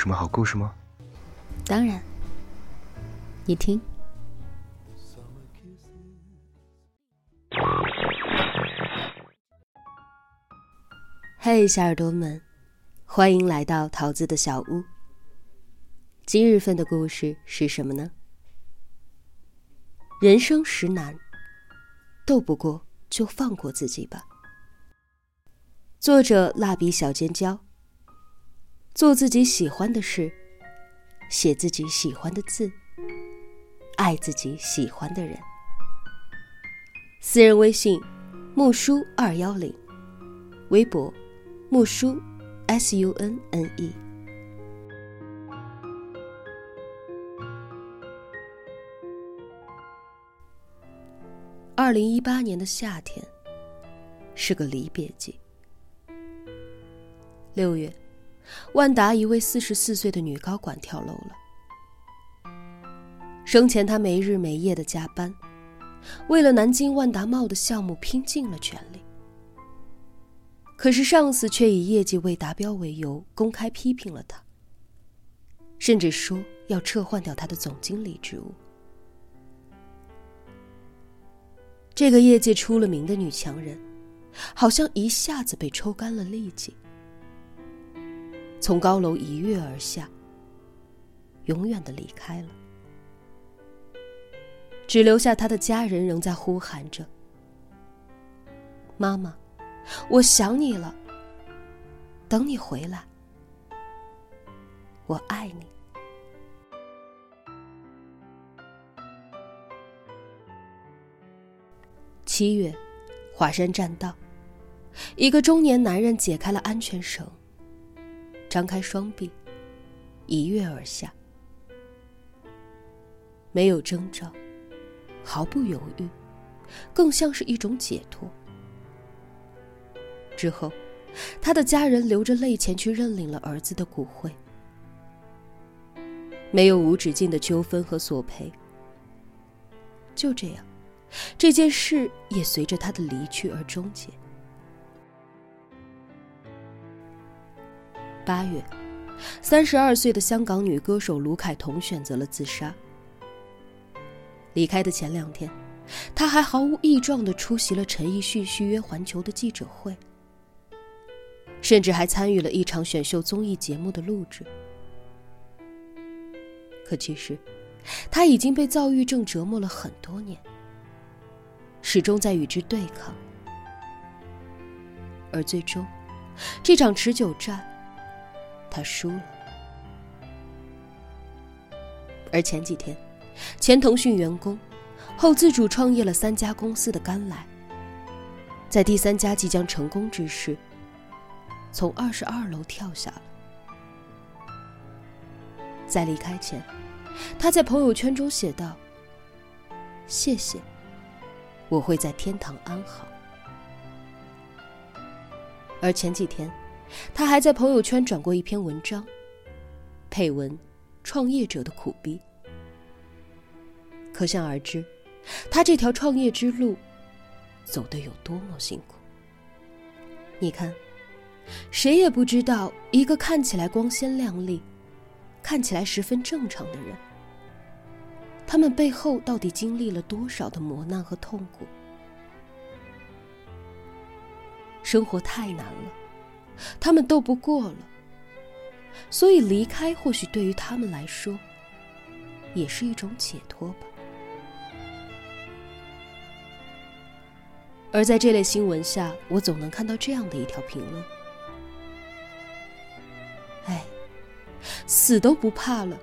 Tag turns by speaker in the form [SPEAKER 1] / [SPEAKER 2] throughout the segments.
[SPEAKER 1] 什么好故事吗？
[SPEAKER 2] 当然，你听。嘿，小耳朵们，欢迎来到桃子的小屋。今日份的故事是什么呢？人生实难，斗不过就放过自己吧。作者：蜡笔小尖椒。做自己喜欢的事，写自己喜欢的字，爱自己喜欢的人。私人微信：木叔二幺零，微博：木叔 S U N N E。二零一八年的夏天，是个离别季。六月。万达一位四十四岁的女高管跳楼了。生前她没日没夜的加班，为了南京万达茂的项目拼尽了全力。可是上司却以业绩未达标为由公开批评了她，甚至说要撤换掉她的总经理职务。这个业界出了名的女强人，好像一下子被抽干了力气。从高楼一跃而下，永远的离开了，只留下他的家人仍在呼喊着：“妈妈，我想你了，等你回来，我爱你。”七月，华山栈道，一个中年男人解开了安全绳。张开双臂，一跃而下，没有征兆，毫不犹豫，更像是一种解脱。之后，他的家人流着泪前去认领了儿子的骨灰。没有无止境的纠纷和索赔。就这样，这件事也随着他的离去而终结。八月，三十二岁的香港女歌手卢凯彤选择了自杀。离开的前两天，她还毫无异状的出席了陈奕迅续约环球的记者会，甚至还参与了一场选秀综艺节目的录制。可其实，她已经被躁郁症折磨了很多年，始终在与之对抗，而最终，这场持久战。他输了，而前几天，前腾讯员工，后自主创业了三家公司的甘来，在第三家即将成功之时，从二十二楼跳下了。在离开前，他在朋友圈中写道：“谢谢，我会在天堂安好。”而前几天。他还在朋友圈转过一篇文章，配文：“创业者的苦逼。”可想而知，他这条创业之路走得有多么辛苦。你看，谁也不知道一个看起来光鲜亮丽、看起来十分正常的人，他们背后到底经历了多少的磨难和痛苦。生活太难了。他们斗不过了，所以离开或许对于他们来说，也是一种解脱吧。而在这类新闻下，我总能看到这样的一条评论：“哎，死都不怕了，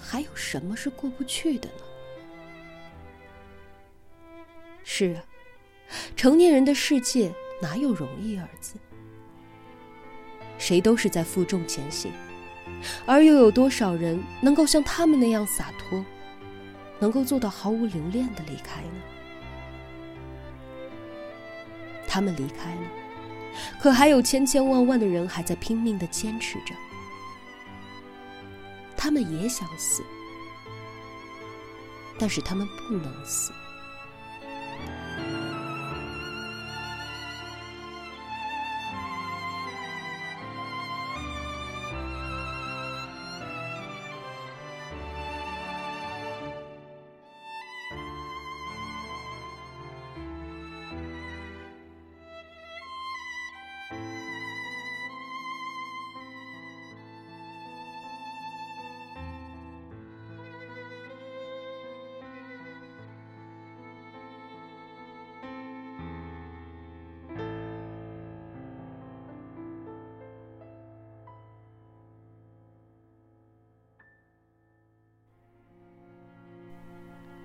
[SPEAKER 2] 还有什么是过不去的呢？”是啊，成年人的世界哪有容易二字？谁都是在负重前行，而又有多少人能够像他们那样洒脱，能够做到毫无留恋的离开呢？他们离开了，可还有千千万万的人还在拼命的坚持着。他们也想死，但是他们不能死。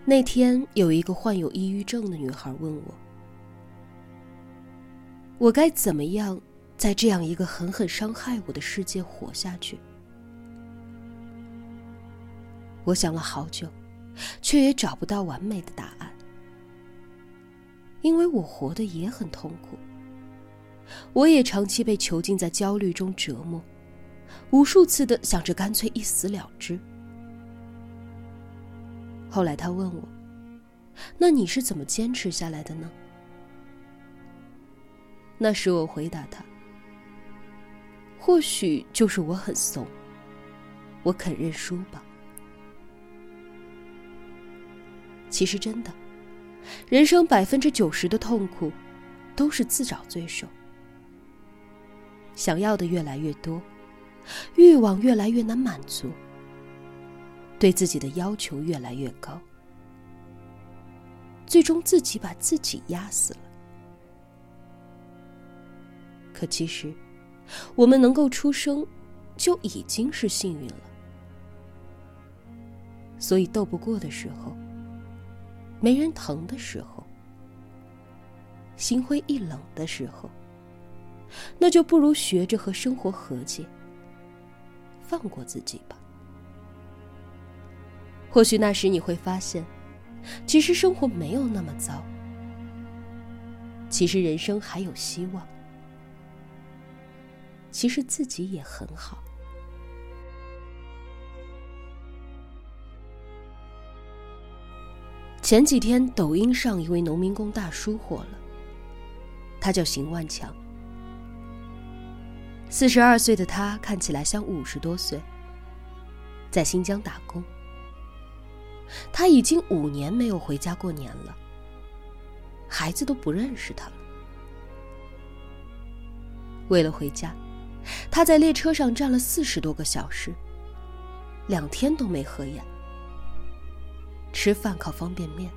[SPEAKER 2] 那天有一个患有抑郁症的女孩问我：“我该怎么样在这样一个狠狠伤害我的世界活下去？”我想了好久，却也找不到完美的答案，因为我活得也很痛苦。我也长期被囚禁在焦虑中折磨，无数次的想着干脆一死了之。后来他问我：“那你是怎么坚持下来的呢？”那时我回答他：“或许就是我很怂，我肯认输吧。”其实真的，人生百分之九十的痛苦，都是自找罪受。想要的越来越多，欲望越来越难满足。对自己的要求越来越高，最终自己把自己压死了。可其实，我们能够出生，就已经是幸运了。所以斗不过的时候，没人疼的时候，心灰意冷的时候，那就不如学着和生活和解，放过自己吧。或许那时你会发现，其实生活没有那么糟，其实人生还有希望，其实自己也很好。前几天，抖音上一位农民工大叔火了，他叫邢万强，四十二岁的他看起来像五十多岁，在新疆打工。他已经五年没有回家过年了，孩子都不认识他了。为了回家，他在列车上站了四十多个小时，两天都没合眼。吃饭靠方便面，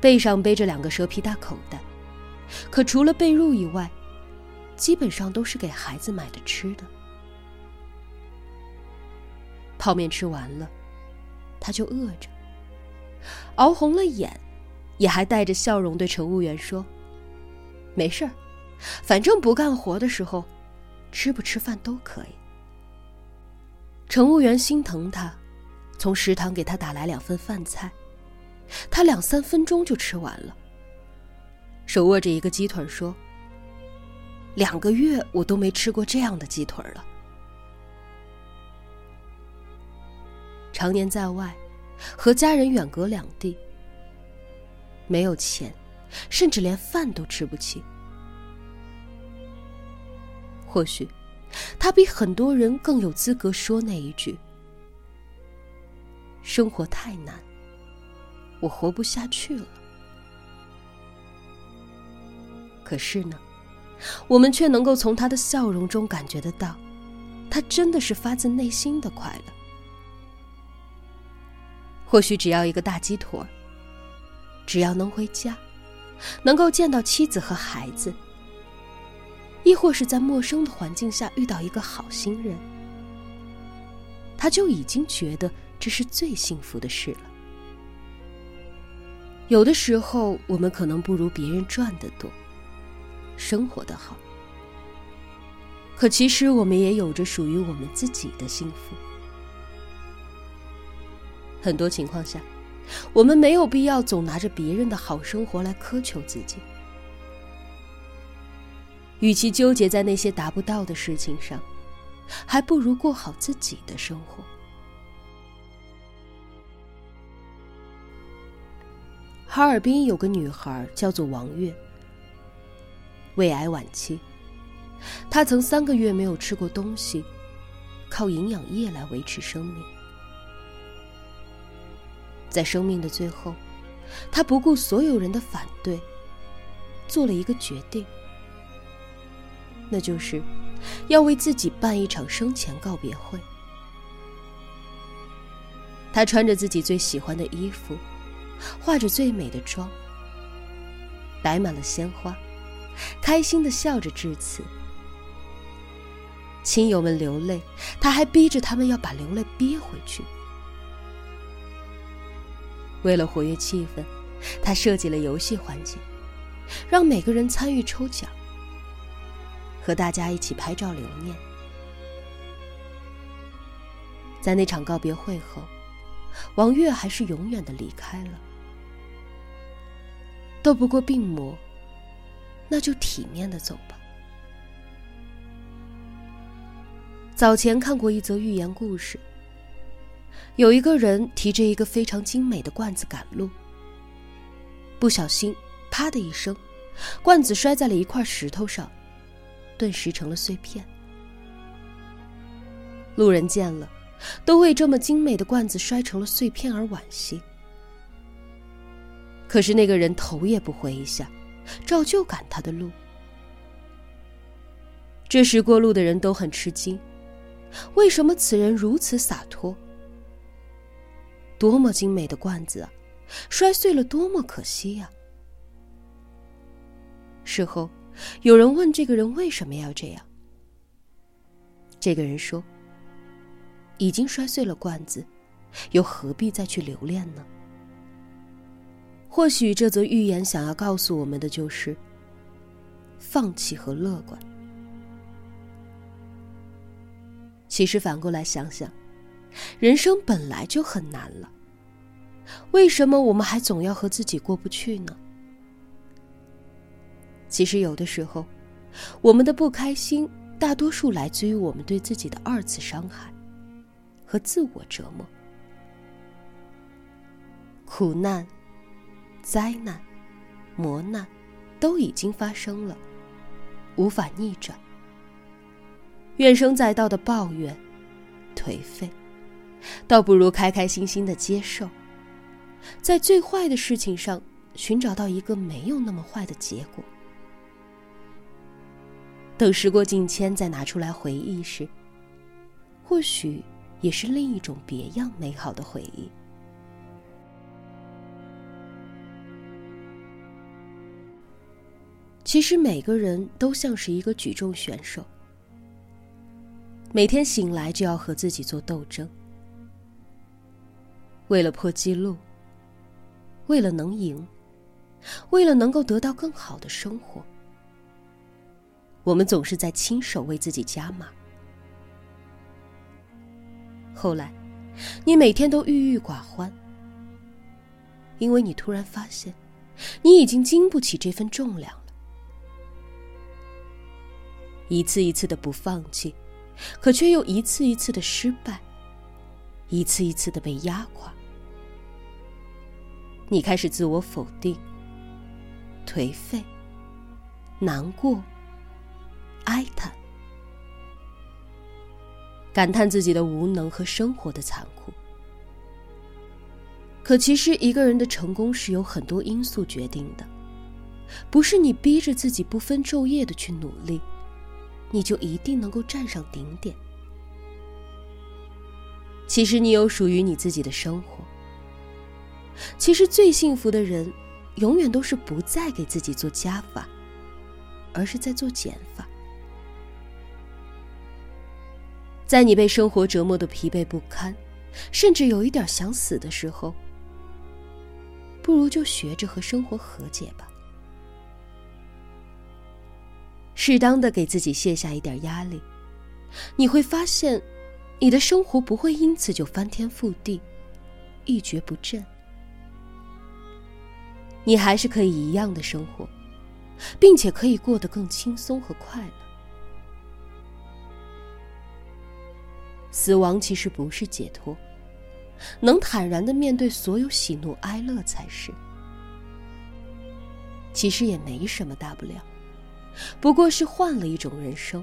[SPEAKER 2] 背上背着两个蛇皮大口袋，可除了被褥以外，基本上都是给孩子买的吃的。泡面吃完了。他就饿着，熬红了眼，也还带着笑容对乘务员说：“没事儿，反正不干活的时候，吃不吃饭都可以。”乘务员心疼他，从食堂给他打来两份饭菜，他两三分钟就吃完了，手握着一个鸡腿说：“两个月我都没吃过这样的鸡腿了。”常年在外，和家人远隔两地，没有钱，甚至连饭都吃不起。或许，他比很多人更有资格说那一句：“生活太难，我活不下去了。”可是呢，我们却能够从他的笑容中感觉得到，他真的是发自内心的快乐。或许只要一个大鸡腿只要能回家，能够见到妻子和孩子，亦或是在陌生的环境下遇到一个好心人，他就已经觉得这是最幸福的事了。有的时候，我们可能不如别人赚得多，生活的好，可其实我们也有着属于我们自己的幸福。很多情况下，我们没有必要总拿着别人的好生活来苛求自己。与其纠结在那些达不到的事情上，还不如过好自己的生活。哈尔滨有个女孩叫做王月，胃癌晚期，她曾三个月没有吃过东西，靠营养液来维持生命。在生命的最后，他不顾所有人的反对，做了一个决定，那就是要为自己办一场生前告别会。他穿着自己最喜欢的衣服，化着最美的妆，摆满了鲜花，开心的笑着致辞。亲友们流泪，他还逼着他们要把流泪憋回去。为了活跃气氛，他设计了游戏环节，让每个人参与抽奖，和大家一起拍照留念。在那场告别会后，王月还是永远的离开了。斗不过病魔，那就体面的走吧。早前看过一则寓言故事，有一个人提着一个非常精美的罐子赶路，不小心，啪的一声，罐子摔在了一块石头上，顿时成了碎片。路人见了，都为这么精美的罐子摔成了碎片而惋惜。可是那个人头也不回一下，照旧赶他的路。这时过路的人都很吃惊。为什么此人如此洒脱？多么精美的罐子啊，摔碎了多么可惜呀！事后，有人问这个人为什么要这样。这个人说：“已经摔碎了罐子，又何必再去留恋呢？”或许这则寓言想要告诉我们的就是：放弃和乐观。其实反过来想想，人生本来就很难了，为什么我们还总要和自己过不去呢？其实有的时候，我们的不开心大多数来自于我们对自己的二次伤害和自我折磨。苦难、灾难、磨难都已经发生了，无法逆转。怨声载道的抱怨、颓废，倒不如开开心心的接受，在最坏的事情上寻找到一个没有那么坏的结果。等时过境迁再拿出来回忆时，或许也是另一种别样美好的回忆。其实每个人都像是一个举重选手。每天醒来就要和自己做斗争，为了破纪录，为了能赢，为了能够得到更好的生活，我们总是在亲手为自己加码。后来，你每天都郁郁寡欢，因为你突然发现，你已经经不起这份重量了。一次一次的不放弃。可却又一次一次的失败，一次一次的被压垮。你开始自我否定、颓废、难过、哀叹，感叹自己的无能和生活的残酷。可其实，一个人的成功是由很多因素决定的，不是你逼着自己不分昼夜的去努力。你就一定能够站上顶点。其实你有属于你自己的生活。其实最幸福的人，永远都是不再给自己做加法，而是在做减法。在你被生活折磨的疲惫不堪，甚至有一点想死的时候，不如就学着和生活和解吧。适当的给自己卸下一点压力，你会发现，你的生活不会因此就翻天覆地、一蹶不振。你还是可以一样的生活，并且可以过得更轻松和快乐。死亡其实不是解脱，能坦然的面对所有喜怒哀乐才是。其实也没什么大不了。不过是换了一种人生，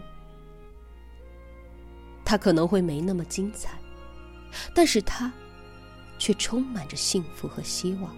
[SPEAKER 2] 他可能会没那么精彩，但是他却充满着幸福和希望。